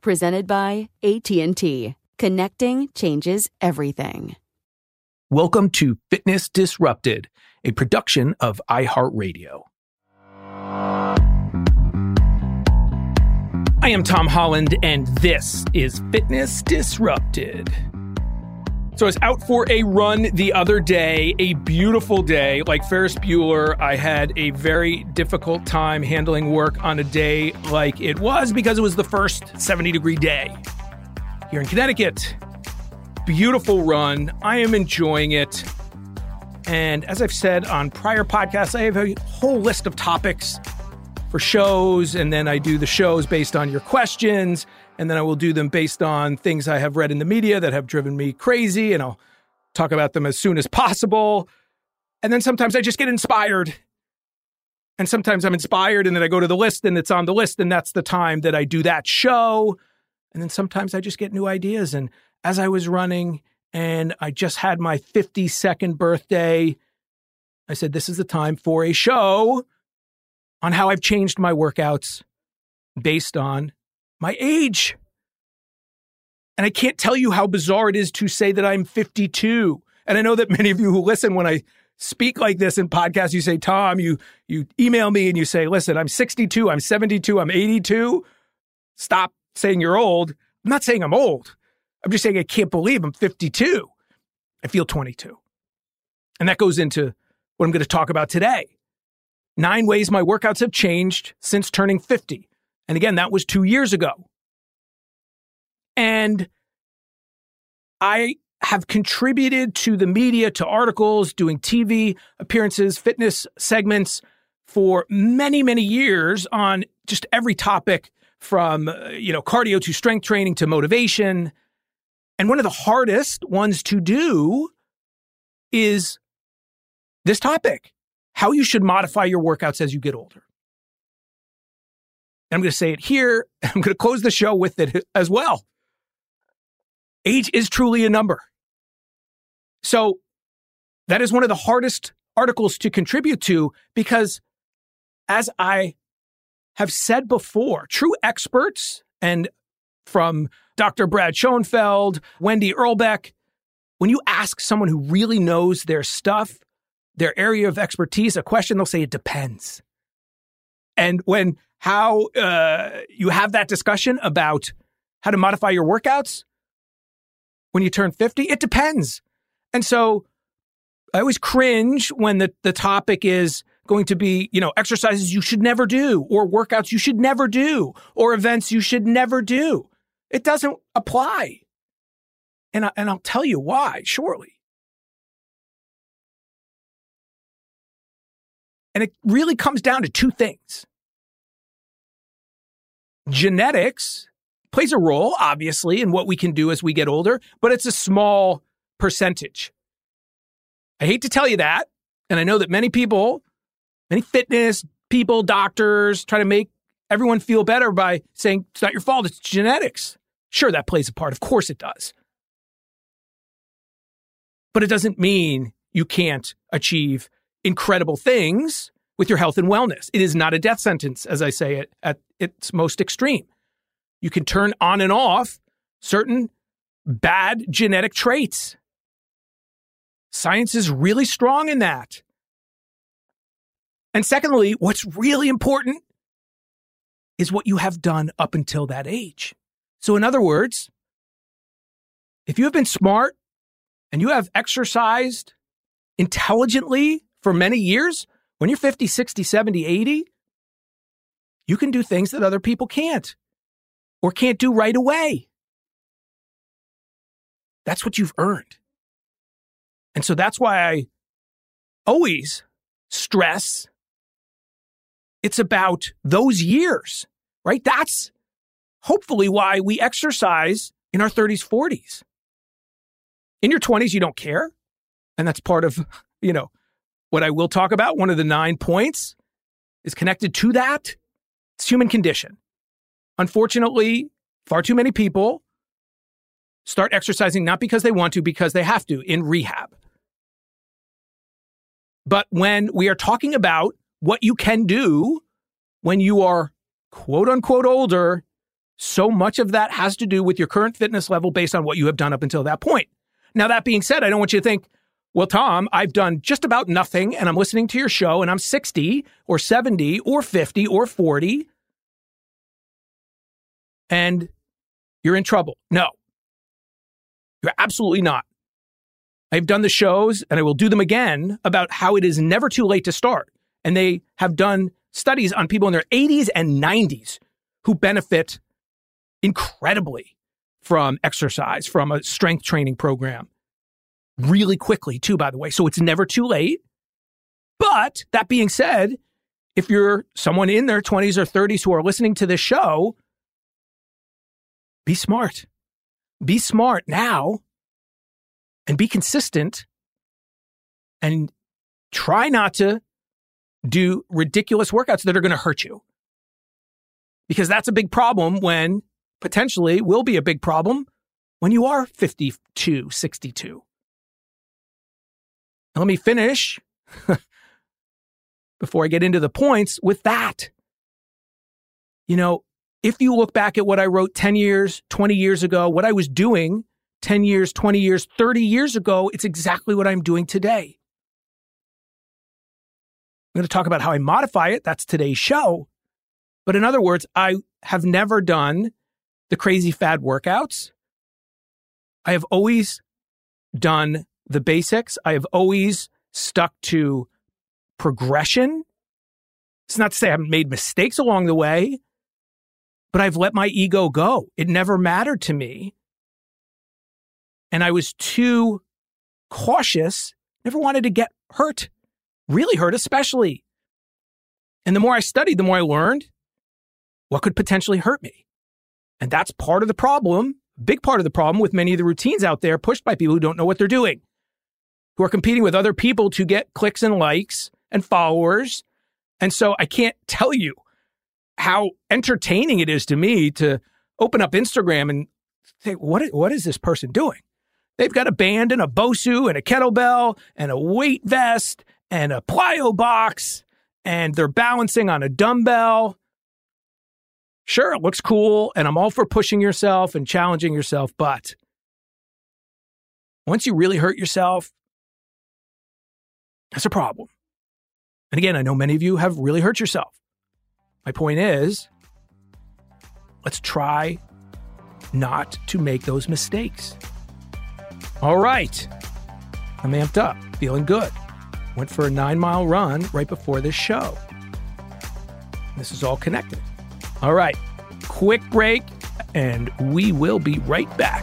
presented by AT&T. Connecting changes everything. Welcome to Fitness Disrupted, a production of iHeartRadio. I am Tom Holland, and this is Fitness Disrupted. So I was out for a run the other day, a beautiful day. Like Ferris Bueller, I had a very difficult time handling work on a day like it was because it was the first 70 degree day here in Connecticut. Beautiful run. I am enjoying it. And as I've said on prior podcasts, I have a whole list of topics for shows, and then I do the shows based on your questions and then I will do them based on things I have read in the media that have driven me crazy, and I'll talk about them as soon as possible. And then sometimes I just get inspired. And sometimes I'm inspired, and then I go to the list and it's on the list, and that's the time that I do that show. And then sometimes I just get new ideas. And as I was running and I just had my 52nd birthday, I said, This is the time for a show on how I've changed my workouts based on my age. And I can't tell you how bizarre it is to say that I'm 52. And I know that many of you who listen when I speak like this in podcasts, you say, Tom, you you email me and you say, listen, I'm 62, I'm 72, I'm 82. Stop saying you're old. I'm not saying I'm old. I'm just saying I can't believe I'm 52. I feel 22. And that goes into what I'm going to talk about today. Nine ways my workouts have changed since turning 50. And again, that was two years ago. And I have contributed to the media, to articles, doing TV appearances, fitness segments for many, many years on just every topic from, uh, you know, cardio to strength training to motivation. And one of the hardest ones to do is this topic how you should modify your workouts as you get older. I'm going to say it here. I'm going to close the show with it as well. Age is truly a number. So that is one of the hardest articles to contribute to because, as I have said before, true experts and from Dr. Brad Schoenfeld, Wendy Erlbeck, when you ask someone who really knows their stuff, their area of expertise, a question, they'll say it depends. And when how uh, you have that discussion about how to modify your workouts when you turn 50? It depends. And so I always cringe when the, the topic is going to be, you know, exercises you should never do, or workouts you should never do, or events you should never do. It doesn't apply. And, I, and I'll tell you why shortly. And it really comes down to two things. Genetics plays a role, obviously, in what we can do as we get older, but it's a small percentage. I hate to tell you that. And I know that many people, many fitness people, doctors, try to make everyone feel better by saying it's not your fault, it's genetics. Sure, that plays a part. Of course it does. But it doesn't mean you can't achieve incredible things with your health and wellness. It is not a death sentence, as I say it at its most extreme. You can turn on and off certain bad genetic traits. Science is really strong in that. And secondly, what's really important is what you have done up until that age. So, in other words, if you have been smart and you have exercised intelligently for many years, when you're 50, 60, 70, 80, you can do things that other people can't or can't do right away. That's what you've earned. And so that's why I always stress it's about those years, right? That's hopefully why we exercise in our 30s, 40s. In your 20s, you don't care. And that's part of, you know, what I will talk about. One of the nine points is connected to that. It's human condition. Unfortunately, far too many people start exercising not because they want to, because they have to in rehab. But when we are talking about what you can do when you are quote unquote older, so much of that has to do with your current fitness level based on what you have done up until that point. Now, that being said, I don't want you to think, well, Tom, I've done just about nothing and I'm listening to your show and I'm 60 or 70 or 50 or 40 and you're in trouble. No, you're absolutely not. I've done the shows and I will do them again about how it is never too late to start. And they have done studies on people in their 80s and 90s who benefit incredibly from exercise, from a strength training program really quickly, too, by the way. So it's never too late. But that being said, if you're someone in their 20s or 30s who are listening to this show, be smart. Be smart now and be consistent and try not to do ridiculous workouts that are going to hurt you. Because that's a big problem when potentially will be a big problem when you are 52, 62. Let me finish before I get into the points with that. You know, if you look back at what I wrote 10 years, 20 years ago, what I was doing 10 years, 20 years, 30 years ago, it's exactly what I'm doing today. I'm going to talk about how I modify it. That's today's show. But in other words, I have never done the crazy fad workouts. I have always done the basics. I have always stuck to progression. It's not to say I haven't made mistakes along the way, but I've let my ego go. It never mattered to me. And I was too cautious, never wanted to get hurt really hurt, especially. And the more I studied, the more I learned what could potentially hurt me. And that's part of the problem, big part of the problem with many of the routines out there pushed by people who don't know what they're doing, who are competing with other people to get clicks and likes and followers. And so I can't tell you how entertaining it is to me to open up Instagram and say, what, what is this person doing? They've got a band and a Bosu and a kettlebell and a weight vest and a plyo box and they're balancing on a dumbbell. Sure, it looks cool and I'm all for pushing yourself and challenging yourself, but once you really hurt yourself, that's a problem. And again, I know many of you have really hurt yourself. My point is, let's try not to make those mistakes. All right. I'm amped up, feeling good went for a nine mile run right before this show. This is all connected. All right, quick break. and we will be right back.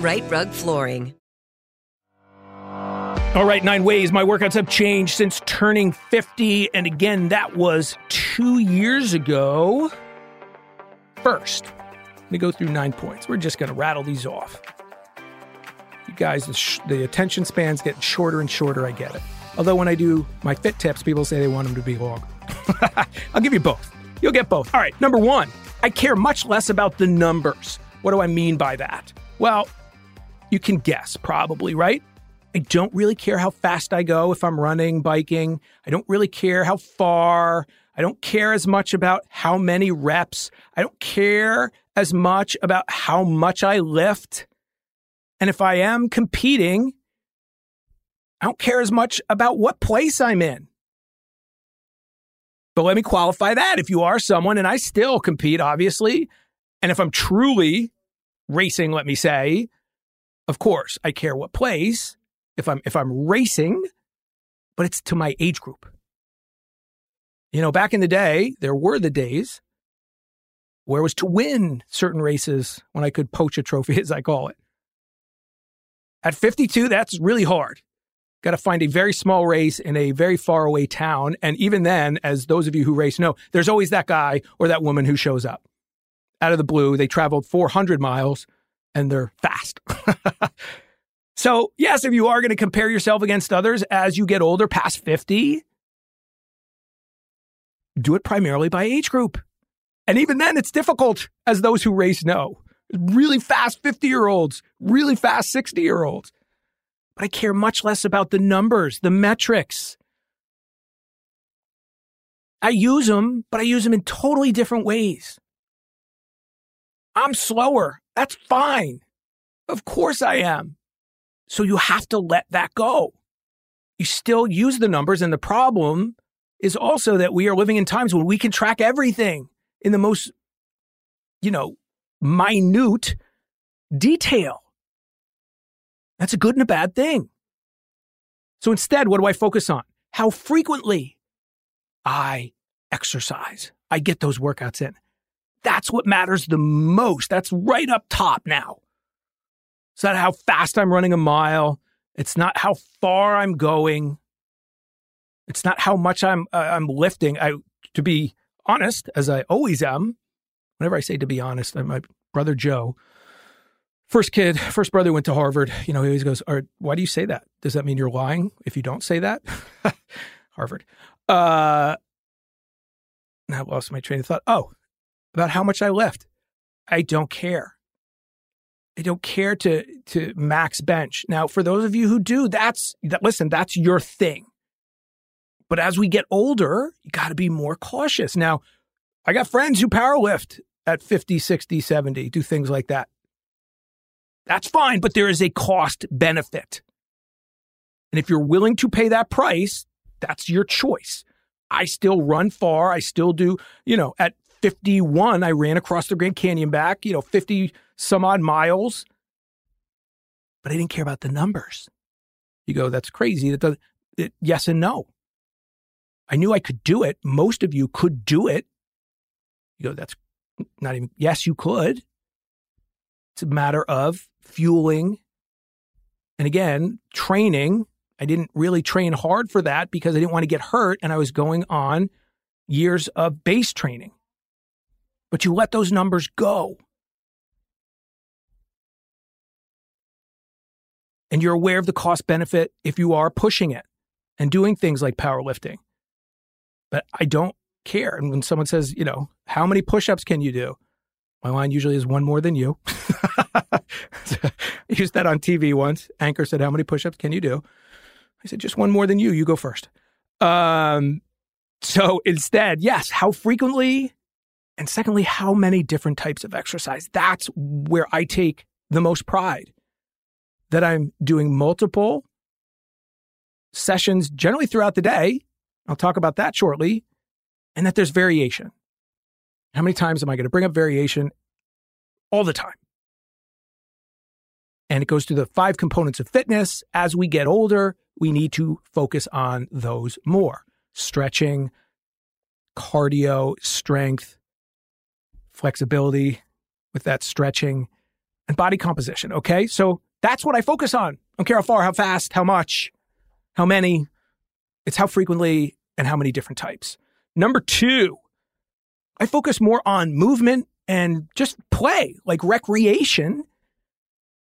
RiteRug Flooring. All right, nine ways my workouts have changed since turning 50. And again, that was two years ago. First, let me go through nine points. We're just going to rattle these off. You guys, the, sh- the attention span's getting shorter and shorter. I get it. Although when I do my fit tips, people say they want them to be long. I'll give you both. You'll get both. All right, number one, I care much less about the numbers. What do I mean by that? Well, you can guess, probably, right? I don't really care how fast I go if I'm running, biking. I don't really care how far. I don't care as much about how many reps. I don't care as much about how much I lift. And if I am competing, I don't care as much about what place I'm in. But let me qualify that. If you are someone, and I still compete, obviously, and if I'm truly racing, let me say, of course, I care what place if I'm if I'm racing, but it's to my age group. You know, back in the day, there were the days where it was to win certain races when I could poach a trophy, as I call it. At 52, that's really hard. Got to find a very small race in a very far away town. And even then, as those of you who race know, there's always that guy or that woman who shows up out of the blue. They traveled 400 miles and they're fast. so, yes, if you are going to compare yourself against others as you get older, past 50, do it primarily by age group. And even then, it's difficult, as those who race know. Really fast 50 year olds, really fast 60 year olds. But I care much less about the numbers, the metrics. I use them, but I use them in totally different ways. I'm slower. That's fine. Of course I am. So you have to let that go. You still use the numbers. And the problem is also that we are living in times when we can track everything in the most, you know, minute detail. That's a good and a bad thing. So instead, what do I focus on? how frequently I exercise. I get those workouts in. That's what matters the most. That's right up top now. It's not how fast I'm running a mile. It's not how far I'm going. It's not how much I'm uh, I'm lifting. I to be honest, as I always am. Whenever I say to be honest, my brother Joe, first kid, first brother went to Harvard. You know, he always goes, "Why do you say that? Does that mean you're lying if you don't say that?" Harvard. Uh, I lost my train of thought. Oh, about how much I lift. I don't care. I don't care to to max bench. Now, for those of you who do, that's that listen, that's your thing. But as we get older, you got to be more cautious. Now, I got friends who power lift at 50, 60, 70, do things like that. That's fine, but there is a cost benefit. And if you're willing to pay that price, that's your choice. I still run far. I still do, you know, at 51, I ran across the Grand Canyon back, you know, 50 some odd miles. But I didn't care about the numbers. You go, that's crazy. That does it, yes and no. I knew I could do it. Most of you could do it. You go, that's not even, yes, you could. It's a matter of fueling. And again, training. I didn't really train hard for that because I didn't want to get hurt. And I was going on years of base training but you let those numbers go. And you're aware of the cost benefit if you are pushing it and doing things like powerlifting. But I don't care. And when someone says, you know, how many push ups can you do? My line usually is one more than you. I used that on TV once. Anchor said, How many push ups can you do? I said, Just one more than you. You go first. Um, so instead, yes, how frequently and secondly, how many different types of exercise? That's where I take the most pride that I'm doing multiple sessions generally throughout the day. I'll talk about that shortly. And that there's variation. How many times am I going to bring up variation? All the time. And it goes to the five components of fitness. As we get older, we need to focus on those more stretching, cardio, strength, flexibility, with that stretching, and body composition. Okay. So that's what I focus on. I don't care how far, how fast, how much, how many. It's how frequently and how many different types. Number two, I focus more on movement and just play, like recreation,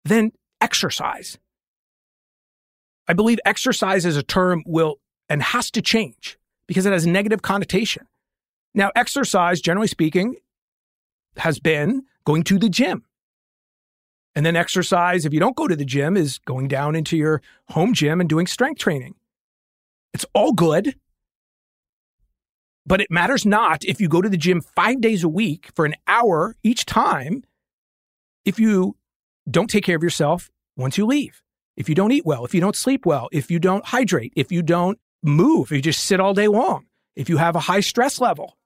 than exercise. I believe exercise as a term will and has to change because it has a negative connotation. Now, exercise, generally speaking, has been going to the gym. And then exercise, if you don't go to the gym, is going down into your home gym and doing strength training. It's all good. But it matters not if you go to the gym five days a week for an hour each time if you don't take care of yourself once you leave, if you don't eat well, if you don't sleep well, if you don't hydrate, if you don't move, if you just sit all day long, if you have a high stress level.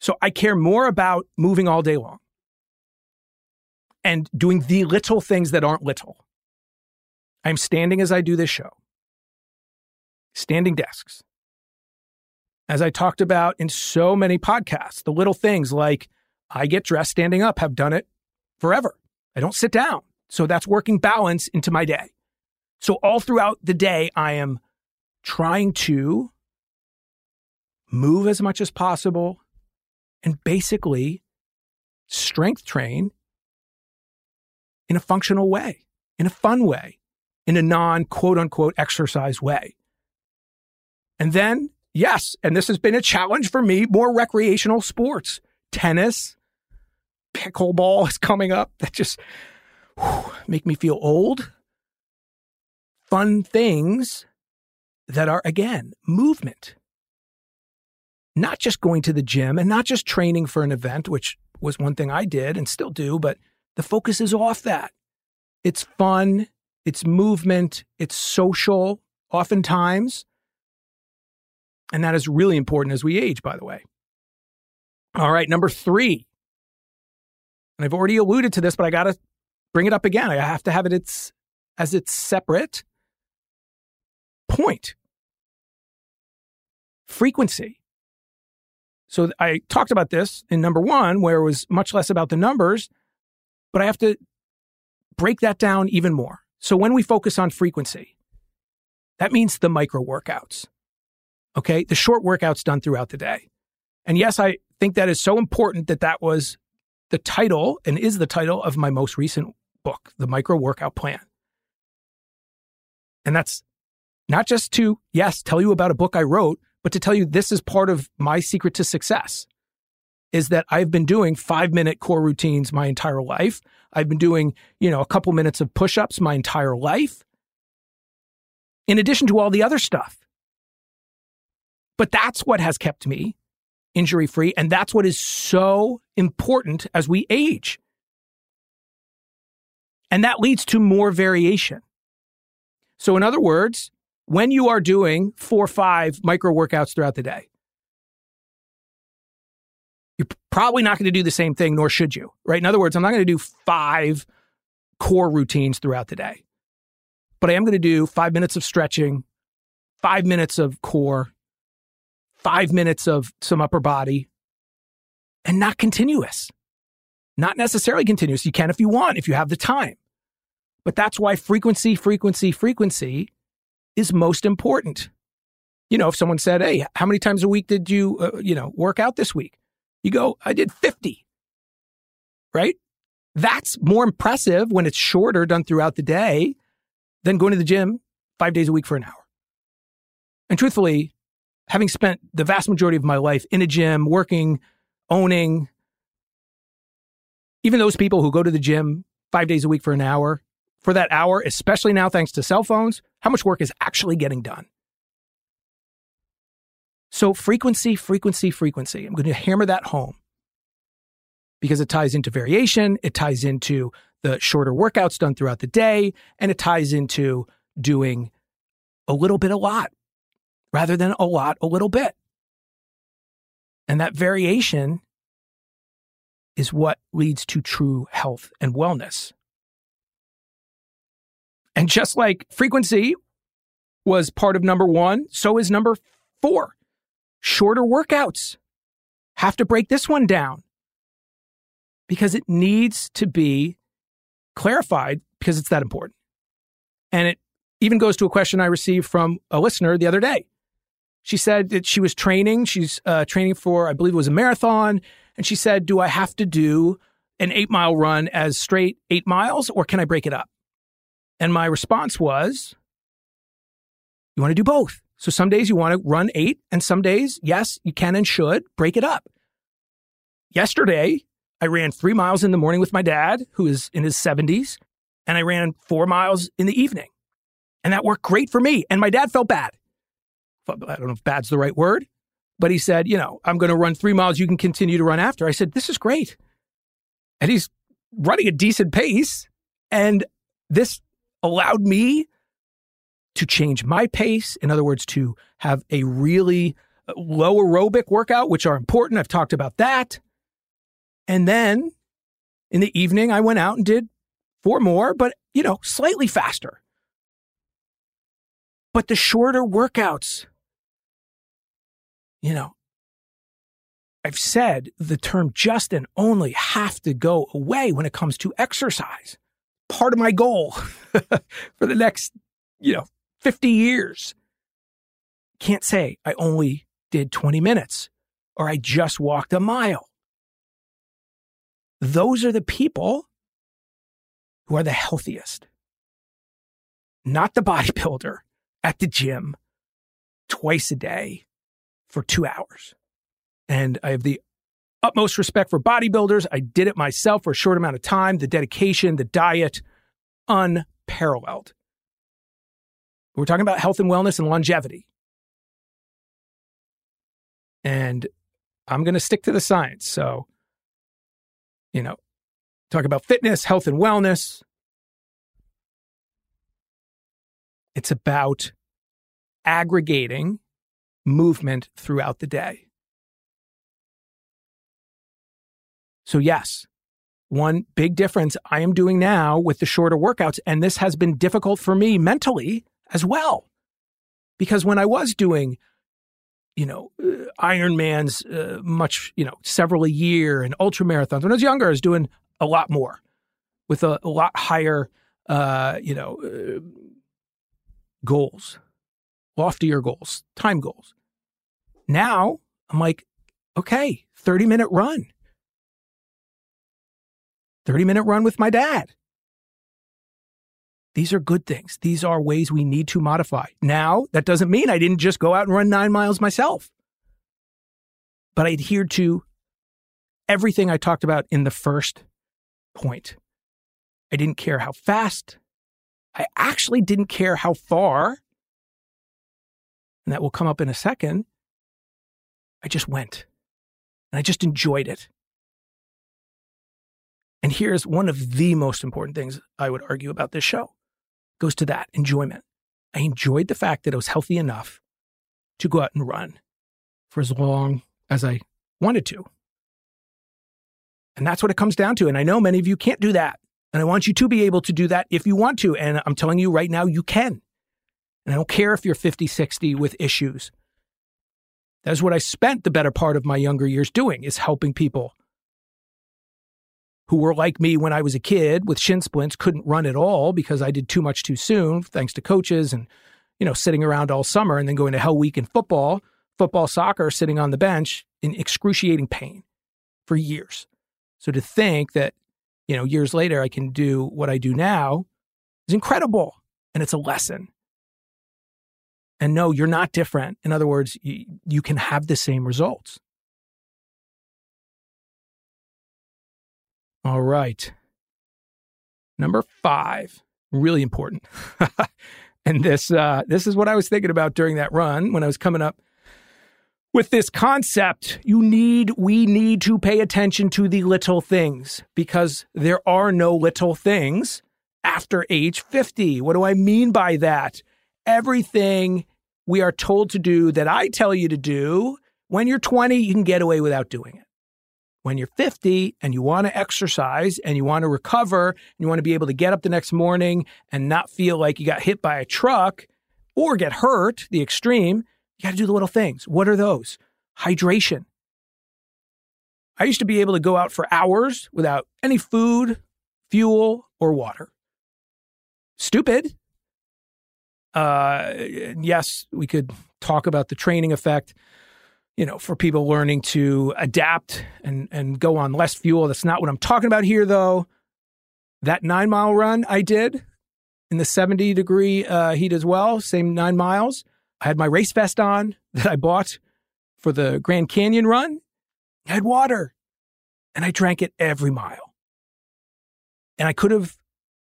So I care more about moving all day long and doing the little things that aren't little. I'm standing as I do this show, standing desks. As I talked about in so many podcasts, the little things like I get dressed standing up, have done it forever. I don't sit down. So that's working balance into my day. So all throughout the day, I am trying to move as much as possible, and basically strength train in a functional way, in a fun way, in a non quote unquote exercise way. And then, yes, and this has been a challenge for me, more recreational sports, tennis, pickleball is coming up that just whew, make me feel old. Fun things that are, again, movement not just going to the gym and not just training for an event, which was one thing I did and still do, but the focus is off that. It's fun, it's movement, it's social, oftentimes. And that is really important as we age, by the way. All right, number three. And I've already alluded to this, but I got to bring it up again. I have to have it its, as its separate point. frequency. So I talked about this in number one, where it was much less about the numbers, but I have to break that down even more. So when we focus on frequency, that means the micro workouts. Okay. The short workouts done throughout the day. And yes, I think that is so important that that was the title and is the title of my most recent book, The Micro Workout Plan. And that's not just to, yes, tell you about a book I wrote, but to tell you this is part of my secret to success is that I've been doing five minute core routines my entire life. I've been doing, you know, a couple minutes of push ups my entire life, in addition to all the other stuff. But that's what has kept me injury free. And that's what is so important as we age. And that leads to more variation. So, in other words, when you are doing four or five micro workouts throughout the day, you're probably not going to do the same thing, nor should you, right? In other words, I'm not going to do five core routines throughout the day, but I am going to do five minutes of stretching, five minutes of core, five minutes of some upper body, and not continuous. Not necessarily continuous. You can if you want, if you have the time. But that's why frequency, frequency, frequency is most important. You know, if someone said, Hey, how many times a week did you, uh, you know, work out this week? You go, I did 50, right? That's more impressive when it's shorter, done throughout the day, than going to the gym five days a week for an hour. And truthfully, having spent the vast majority of my life in a gym, working, owning, even those people who go to the gym five days a week for an hour, for that hour, especially now thanks to cell phones, how much work is actually getting done? So, frequency, frequency, frequency. I'm going to hammer that home because it ties into variation, it ties into the shorter workouts done throughout the day, and it ties into doing a little bit a lot rather than a lot a little bit. And that variation is what leads to true health and wellness. And just like frequency was part of number one, so is number four shorter workouts. Have to break this one down because it needs to be clarified because it's that important. And it even goes to a question I received from a listener the other day. She said that she was training. She's uh, training for, I believe it was a marathon. And she said, Do I have to do an eight mile run as straight eight miles or can I break it up? And my response was, You want to do both. So some days you want to run eight, and some days, yes, you can and should break it up. Yesterday, I ran three miles in the morning with my dad, who is in his 70s, and I ran four miles in the evening. And that worked great for me. And my dad felt bad. I don't know if bad's the right word, but he said, you know, I'm going to run three miles. You can continue to run after. I said, this is great. And he's running a decent pace. And this allowed me to change my pace. In other words, to have a really uh, low aerobic workout, which are important. I've talked about that. And then in the evening, I went out and did four more, but, you know, slightly faster. But the shorter workouts, you know, I've said the term just and only have to go away when it comes to exercise. Part of my goal for the next, you know, 50 years. Can't say I only did 20 minutes or I just walked a mile. Those are the people who are the healthiest, not the bodybuilder at the gym twice a day for two hours. And I have the utmost respect for bodybuilders. I did it myself for a short amount of time. The dedication, the diet, unparalleled. We're talking about health and wellness and longevity. And I'm going to stick to the science. So, you know, talk about fitness, health, and wellness. It's about aggregating movement throughout the day. So, yes, one big difference I am doing now with the shorter workouts, and this has been difficult for me mentally as well. Because when I was doing you know, uh, Ironmans, uh, much, you know, several a year and ultra marathons. When I was younger, I was doing a lot more with a, a lot higher, uh, you know, uh, goals, loftier goals, time goals. Now I'm like, okay, 30 minute run. 30 minute run with my dad. These are good things. These are ways we need to modify. Now, that doesn't mean I didn't just go out and run nine miles myself, but I adhered to everything I talked about in the first point. I didn't care how fast. I actually didn't care how far. And that will come up in a second. I just went and I just enjoyed it. And here's one of the most important things I would argue about this show goes to that enjoyment. I enjoyed the fact that I was healthy enough to go out and run for as long as I wanted to. And that's what it comes down to. And I know many of you can't do that. And I want you to be able to do that if you want to. And I'm telling you right now, you can. And I don't care if you're 50, 60 with issues. That is what I spent the better part of my younger years doing is helping people who were like me when I was a kid with shin splints, couldn't run at all because I did too much too soon, thanks to coaches and, you know, sitting around all summer and then going to hell week in football, football, soccer, sitting on the bench in excruciating pain for years. So to think that, you know, years later I can do what I do now is incredible. And it's a lesson. And no, you're not different. In other words, you, you can have the same results. All right. Number five, really important. and this uh, this is what I was thinking about during that run when I was coming up with this concept. You need, we need to pay attention to the little things because there are no little things after age 50. What do I mean by that? Everything we are told to do that I tell you to do, when you're 20, you can get away without doing it when you're 50 and you want to exercise and you want to recover and you want to be able to get up the next morning and not feel like you got hit by a truck or get hurt, the extreme, you got to do the little things. What are those? Hydration. I used to be able to go out for hours without any food, fuel, or water. Stupid. Uh, yes, we could talk about the training effect you know, for people learning to adapt and, and go on less fuel. That's not what I'm talking about here, though. That nine mile run I did in the 70 degree uh, heat as well, same nine miles. I had my race vest on that I bought for the Grand Canyon run. I had water and I drank it every mile. And I could have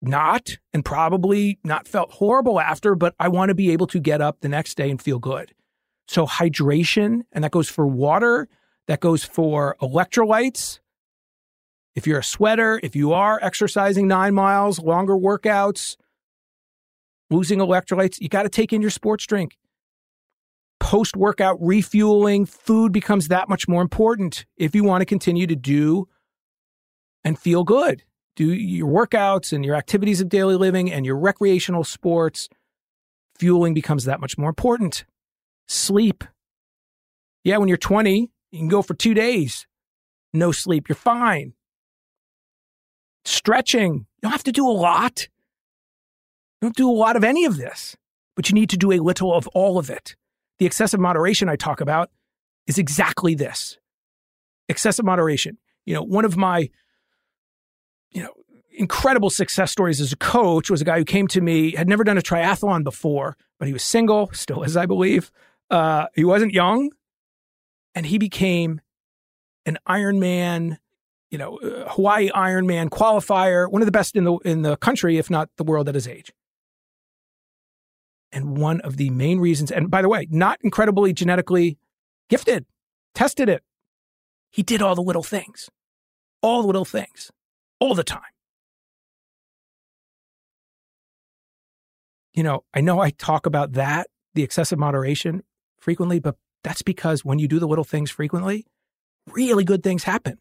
not and probably not felt horrible after, but I want to be able to get up the next day and feel good. So hydration, and that goes for water, that goes for electrolytes. If you're a sweater, if you are exercising nine miles, longer workouts, losing electrolytes, you got to take in your sports drink. Post workout refueling, food becomes that much more important if you want to continue to do and feel good. Do your workouts and your activities of daily living and your recreational sports. Fueling becomes that much more important. Sleep. Yeah, when you're 20, you can go for two days. No sleep. You're fine. Stretching. You don't have to do a lot. You don't do a lot of any of this, but you need to do a little of all of it. The excessive moderation I talk about is exactly this excessive moderation. You know, one of my, you know, incredible success stories as a coach was a guy who came to me, had never done a triathlon before, but he was single, still is, I believe. Uh, he wasn't young, and he became an Ironman, you know, uh, Hawaii Ironman qualifier, one of the best in the in the country, if not the world, at his age. And one of the main reasons, and by the way, not incredibly genetically gifted, tested it. He did all the little things, all the little things, all the time. You know, I know I talk about that, the excessive moderation, frequently, but that's because when you do the little things frequently, really good things happen.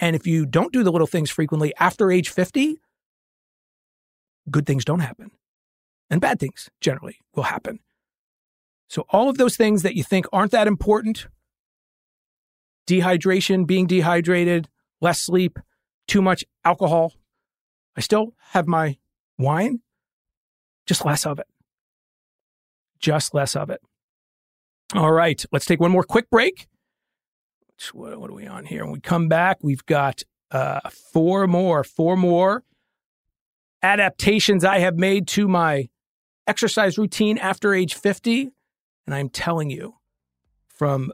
And if you don't do the little things frequently after age 50, good things don't happen. And bad things generally will happen. So, all of those things that you think aren't that important dehydration, being dehydrated, less sleep, too much alcohol. I still have my wine, just less of it. Just less of it. All right, let's take one more quick break. What, are we on here? When we come back, we've got uh, four more, four more adaptations I have made to my exercise routine after age 50. And I'm telling you, from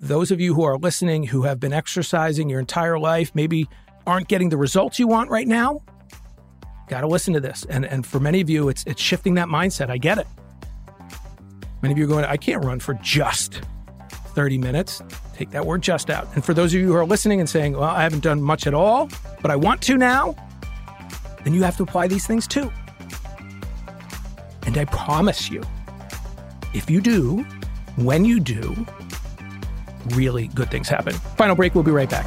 those of you who are listening who have been exercising your entire life, maybe aren't getting the results you want right now, got to listen to this. And, and for many of you, it's, it's shifting that mindset. I get it. Many of you are going, I can't run for just 30 minutes. Take that word just out. And for those of you who are listening and saying, well, I haven't done much at all, but I want to now, then you have to apply these things too. And I promise you, if you do, when you do, really good things happen. Final break, we'll be right back.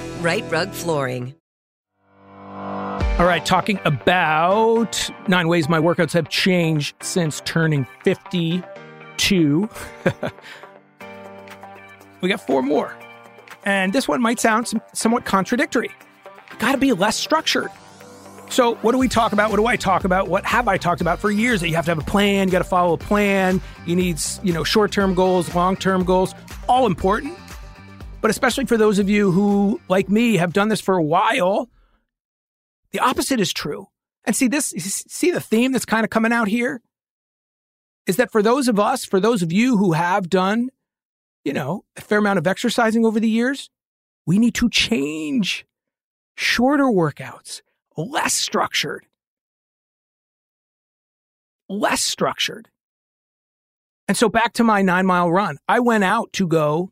RiteRug Flooring. All right, talking about nine ways my workouts have changed since turning 52. we got four more. And this one might sound somewhat contradictory. Got to be less structured. So, what do we talk about? What do I talk about? What have I talked about for years? That you have to have a plan, you got to follow a plan. You need, you know, short-term goals, long-term goals, all important. But especially for those of you who, like me, have done this for a while, the opposite is true. And see this, see the theme that's kind of coming out here is that for those of us, for those of you who have done, you know, a fair amount of exercising over the years, we need to change shorter workouts less structured. Less structured. And so back to my nine mile run, I went out to go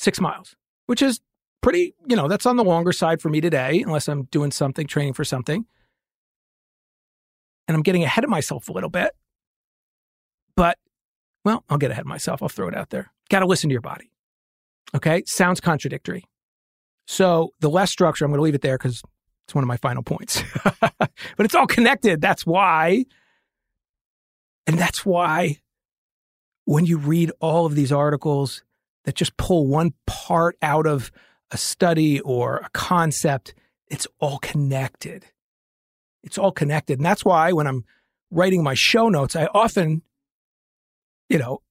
six miles, which is pretty, you know, that's on the longer side for me today, unless I'm doing something, training for something. And I'm getting ahead of myself a little bit. But, well, I'll get ahead of myself. I'll throw it out there. Got to listen to your body. Okay. Sounds contradictory. So the less structure, I'm going to leave it there because It's one of my final points. but it's all connected. That's why. And that's why when you read all of these articles that just pull one part out of a study or a concept, it's all connected. It's all connected. And that's why when I'm writing my show notes, I often, you know,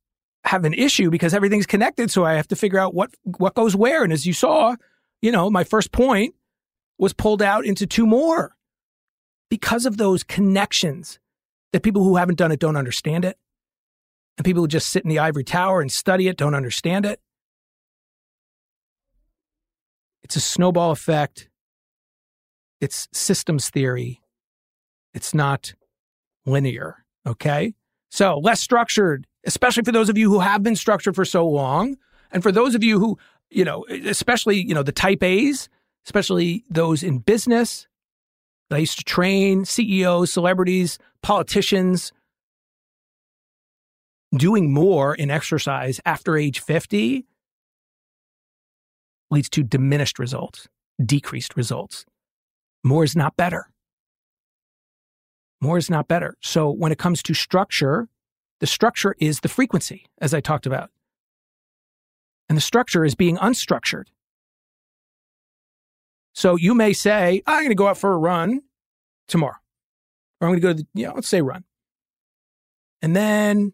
have an issue because everything's connected. So I have to figure out what, what goes where. And as you saw, you know, my first point was pulled out into two more because of those connections that people who haven't done it don't understand it. And people who just sit in the ivory tower and study it don't understand it. It's a snowball effect. It's systems theory. It's not linear. Okay. So less structured, especially for those of you who have been structured for so long. And for those of you who, you know, especially, you know, the type A's, especially those in business. I used to train CEOs, celebrities, politicians. Doing more in exercise after age 50 leads to diminished results, decreased results. More is not better. More is not better. So when it comes to structure, the structure is the frequency, as I talked about. And the structure is being unstructured. So you may say, I'm going to go out for a run tomorrow. Or I'm going to go to the, you know, let's say run. And then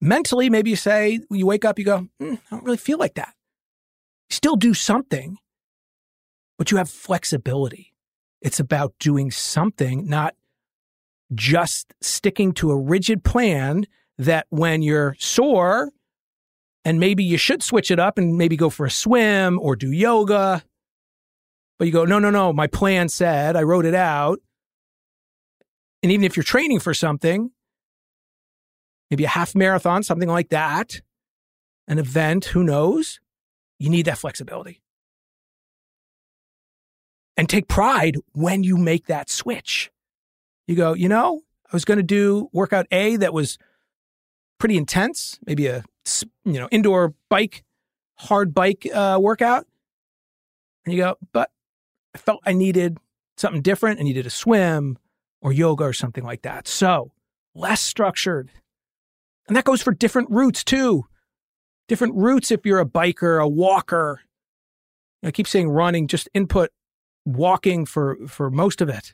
mentally, maybe you say, you wake up, you go, mm, I don't really feel like that. You still do something, but you have flexibility. It's about doing something, not just sticking to a rigid plan that when you're sore and maybe you should switch it up and maybe go for a swim or do yoga. But you go, no, no, no, my plan said, I wrote it out. And even if you're training for something, maybe a half marathon, something like that, an event, who knows? You need that flexibility. And take pride when you make that switch. You go, you know, I was going to do workout A that was pretty intense, maybe a you know indoor bike, hard bike uh, workout, and you go, but I felt I needed something different. I needed a swim or yoga or something like that. So less structured, and that goes for different routes too. Different routes if you're a biker, a walker. I keep saying running, just input walking for for most of it.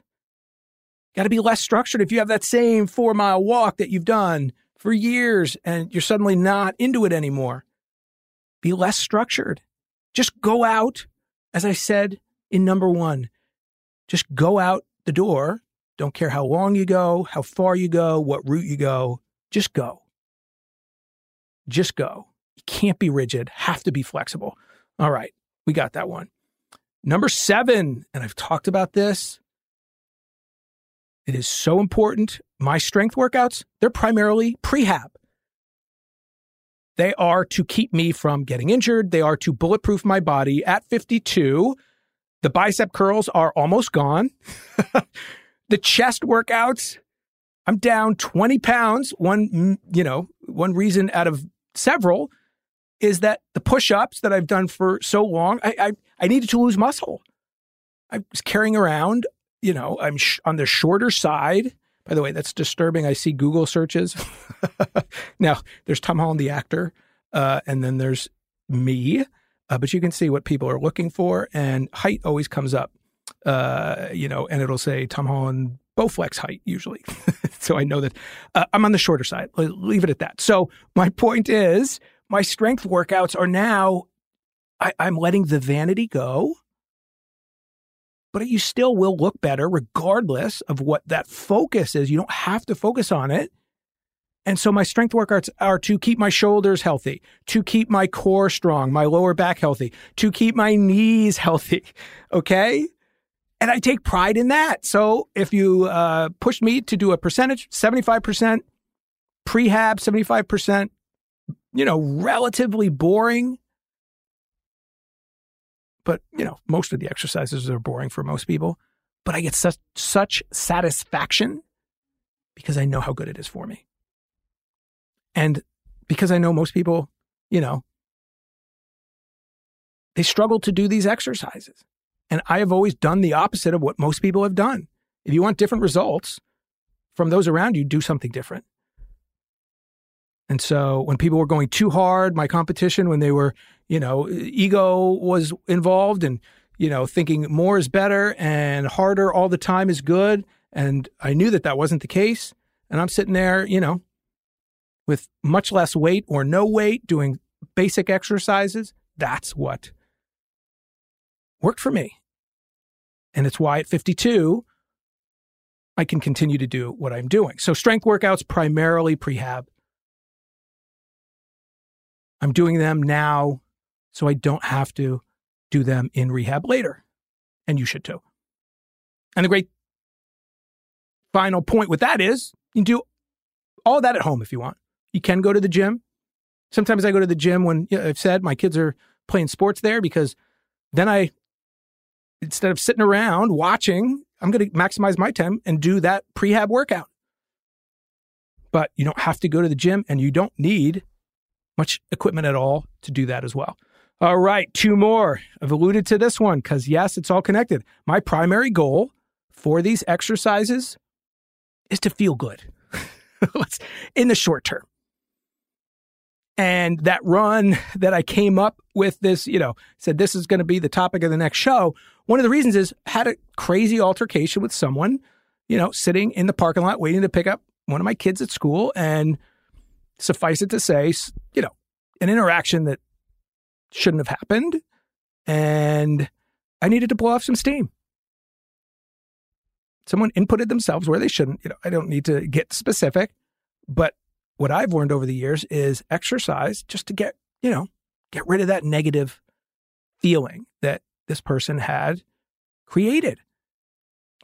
Got to be less structured. If you have that same four mile walk that you've done for years and you're suddenly not into it anymore, be less structured. Just go out, as I said in number one, just go out the door. Don't care how long you go, how far you go, what route you go. Just go. Just go. You can't be rigid, have to be flexible. All right, we got that one. Number seven, and I've talked about this it is so important. My strength workouts, they're primarily prehab. They are to keep me from getting injured. They are to bulletproof my body at 52. The bicep curls are almost gone. the chest workouts, I'm down 20 pounds. One, you know, one reason out of several is that the push-ups that I've done for so long, I, I, I needed to lose muscle. I was carrying around you know, I'm sh- on the shorter side. By the way, that's disturbing. I see Google searches. now, there's Tom Holland, the actor, uh, and then there's me. Uh, but you can see what people are looking for, and height always comes up. Uh, you know, and it'll say Tom Holland Bowflex height usually. so I know that uh, I'm on the shorter side. Leave it at that. So my point is, my strength workouts are now. I, I'm letting the vanity go but you still will look better regardless of what that focus is. You don't have to focus on it. And so my strength workouts are to keep my shoulders healthy, to keep my core strong, my lower back healthy, to keep my knees healthy. Okay. And I take pride in that. So if you uh, push me to do a percentage, 75% prehab, 75%, you know, relatively boring but you know, most of the exercises are boring for most people. But I get such such satisfaction because I know how good it is for me. And because I know most people, you know, they struggle to do these exercises. And I have always done the opposite of what most people have done. If you want different results from those around you, do something different. And so when people were going too hard, my competition, when they were, you know, ego was involved and, you know, thinking more is better and harder all the time is good. And I knew that that wasn't the case. And I'm sitting there, you know, with much less weight or no weight, doing basic exercises. That's what worked for me. And it's why at 52, I can continue to do what I'm doing. So, strength workouts primarily prehab. I'm doing them now so I don't have to do them in rehab later. And you should too. And the great final point with that is you can do all that at home if you want. You can go to the gym. Sometimes I go to the gym when you know, I've said my kids are playing sports there because then I, instead of sitting around watching, I'm going to maximize my time and do that prehab workout. But you don't have to go to the gym and you don't need much equipment at all to do that as well. All right, two more. I've alluded to this one because, yes, it's all connected. My primary goal for these exercises is to feel good in the short term. And that run that I came up with this, you know, said this is going to be the topic of the next show. One of the reasons is had a crazy altercation with someone, you know, sitting in the parking lot waiting to pick up one of my kids at school. And suffice it to say, you know, an interaction that shouldn't have happened. And I needed to blow off some steam. Someone inputted themselves where they shouldn't. You know, I don't need to get specific, but what I've learned over the years is exercise just to get, you know, get rid of that negative feeling that this person had created.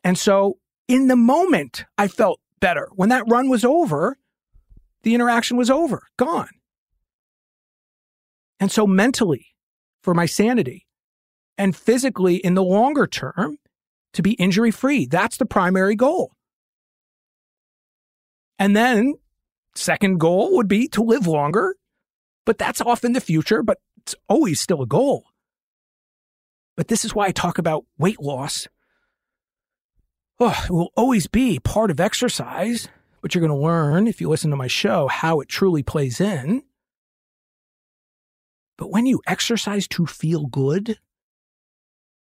And so in the moment, I felt better. When that run was over, the interaction was over, gone. And so mentally, for my sanity, and physically in the longer term, to be injury free. That's the primary goal. And then, second goal would be to live longer, but that's off in the future, but it's always still a goal. But this is why I talk about weight loss. Oh, it will always be part of exercise, but you're going to learn if you listen to my show how it truly plays in. But when you exercise to feel good,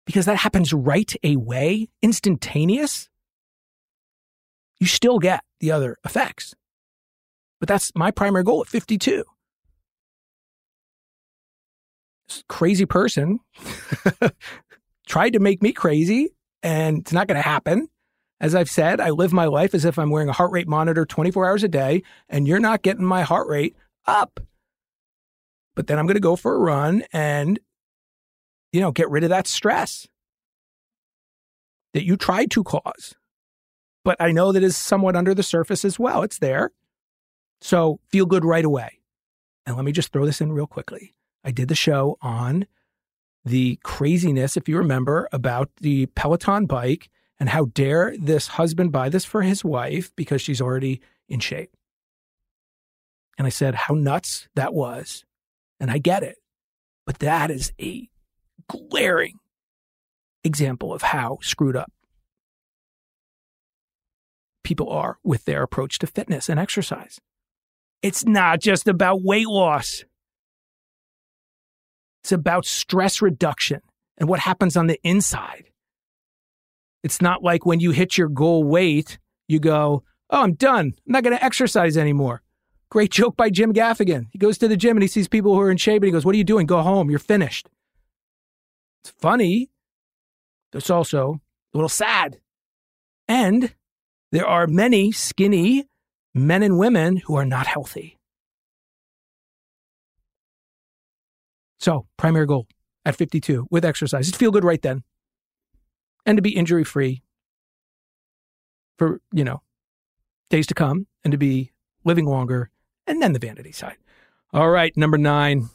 because that happens right away, instantaneous, you still get the other effects. But that's my primary goal at 52. Crazy person tried to make me crazy, and it's not going to happen. As I've said, I live my life as if I'm wearing a heart rate monitor 24 hours a day, and you're not getting my heart rate up. But then I'm going to go for a run and you know, get rid of that stress that you tried to cause. But I know that is somewhat under the surface as well. It's there. So feel good right away. And let me just throw this in real quickly. I did the show on the craziness, if you remember, about the Peloton bike and how dare this husband buy this for his wife because she's already in shape. And I said how nuts that was. And I get it. But that is a glaring example of how screwed up people are with their approach to fitness and exercise. It's not just about weight loss. It's about stress reduction and what happens on the inside. It's not like when you hit your goal weight, you go, Oh, I'm done. I'm not going to exercise anymore. Great joke by Jim Gaffigan. He goes to the gym and he sees people who are in shape and he goes, What are you doing? Go home. You're finished. It's funny. It's also a little sad. And there are many skinny men and women who are not healthy. So, primary goal at 52 with exercise is feel good right then and to be injury free for, you know, days to come and to be living longer and then the vanity side. All right, number nine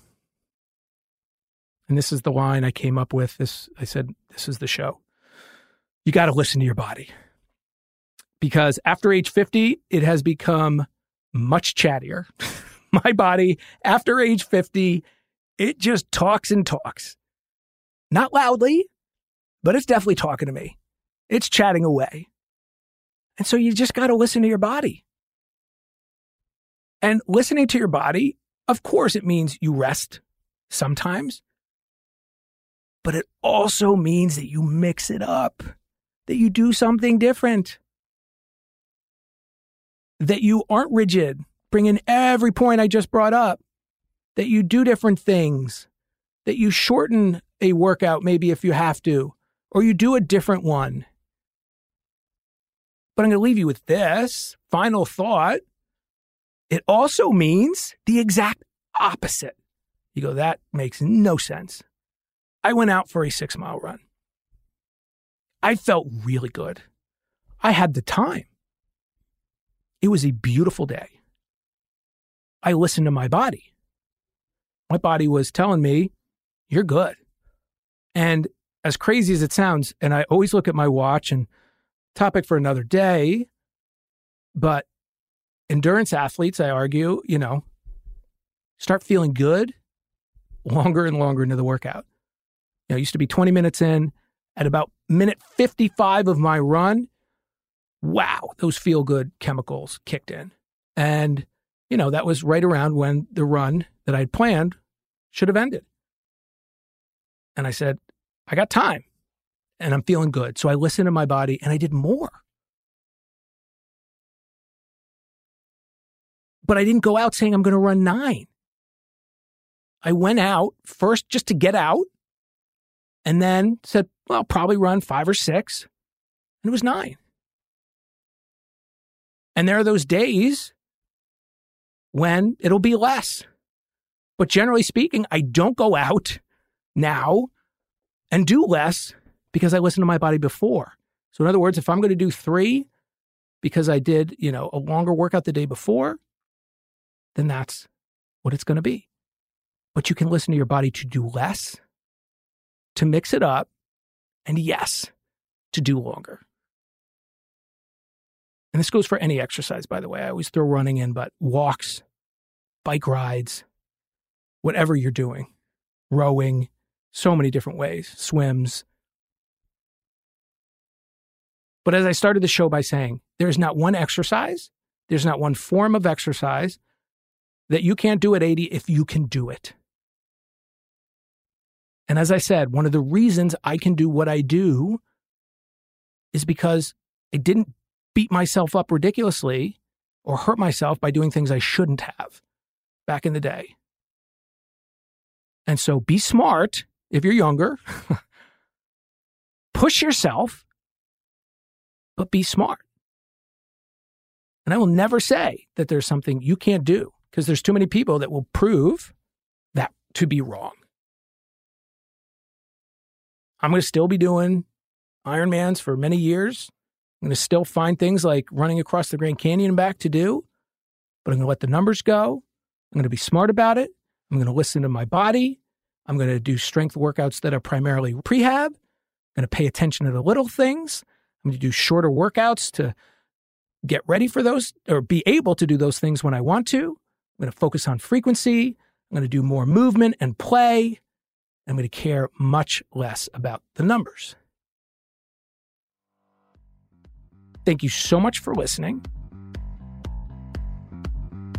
and this is the line I came up with. This I said, this is the show. You got to listen to your body. Because after age 50, it has become much chattier. My body, after age 50, it just talks and talks. Not loudly, but it's definitely talking to me. It's chatting away. And so you just got to listen to your body. And listening to your body, of course, it means you rest sometimes, but it also means that you mix it up, that you do something different, that you aren't rigid, bring in every point I just brought up, that you do different things, that you shorten a workout maybe if you have to, or you do a different one. But I'm going to leave you with this final thought. It also means the exact opposite. You go, that makes no sense. I went out for a six mile run. I felt really good. I had the time. It was a beautiful day. I listened to my body. My body was telling me, you're good. And as crazy as it sounds, and I always look at my watch and topic for another day, but endurance athletes, I argue, you know, start feeling good longer and longer into the workout. You know, it used to be 20 minutes in. At about minute 55 of my run, wow, those feel good chemicals kicked in. And, you know, that was right around when the run that I'd planned should have ended. And I said, I got time and I'm feeling good. So I listened to my body and I did more. But I didn't go out saying I'm going to run nine. I went out first just to get out and then said, well, I'll probably run five or six. And it was nine. And there are those days when it'll be less. But generally speaking, I don't go out now and do less because I listened to my body before. So, in other words, if I'm going to do three because I did, you know, a longer workout the day before, then that's what it's going to be. But you can listen to your body to do less, to mix it up, and yes, to do longer. And this goes for any exercise, by the way. I always throw running in, but walks, bike rides, whatever you're doing, rowing, so many different ways, swims. But as I started the show by saying, there's not one exercise, there's not one form of exercise that you can't do at 80 if you can do it. And as I said, one of the reasons I can do what I do is because I didn't beat myself up ridiculously or hurt myself by doing things I shouldn't have back in the day. And so be smart if you're younger. Push yourself, but be smart. And I will never say that there's something you can't do because there's too many people that will prove that to be wrong. I'm going to still be doing Ironmans for many years. I'm going to still find things like running across the Grand Canyon back to do, but I'm going to let the numbers go. I'm going to be smart about it. I'm going to listen to my body. I'm going to do strength workouts that are primarily prehab. I'm going to pay attention to the little things. I'm going to do shorter workouts to get ready for those or be able to do those things when I want to. I'm going to focus on frequency. I'm going to do more movement and play. I'm going to care much less about the numbers. Thank you so much for listening.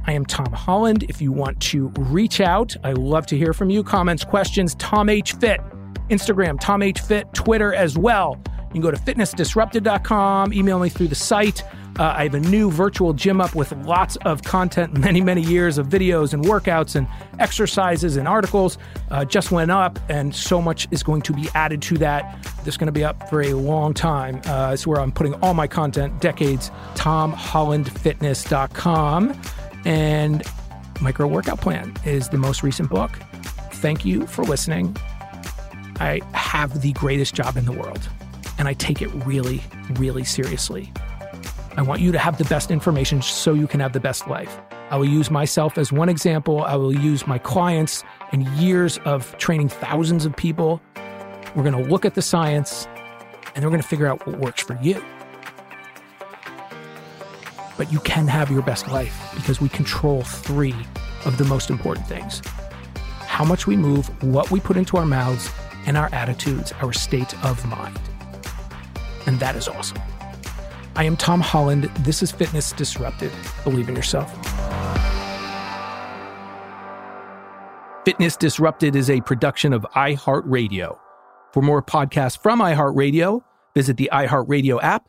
I am Tom Holland. If you want to reach out, I love to hear from you. Comments, questions, Tom H. Fit, Instagram, Tom H. Fit, Twitter as well. You can go to fitnessdisrupted.com, email me through the site. Uh, I have a new virtual gym up with lots of content, many, many years of videos and workouts and exercises and articles. Uh, just went up, and so much is going to be added to that. This is going to be up for a long time. Uh, it's where I'm putting all my content, decades, tomhollandfitness.com. And Micro Workout Plan is the most recent book. Thank you for listening. I have the greatest job in the world, and I take it really, really seriously. I want you to have the best information so you can have the best life. I will use myself as one example. I will use my clients and years of training thousands of people. We're going to look at the science and we're going to figure out what works for you but you can have your best life because we control three of the most important things how much we move, what we put into our mouths, and our attitudes, our state of mind. And that is awesome. I am Tom Holland. This is Fitness Disrupted. Believe in yourself. Fitness Disrupted is a production of iHeartRadio. For more podcasts from iHeartRadio, visit the iHeartRadio app,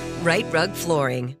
RiteRug Flooring.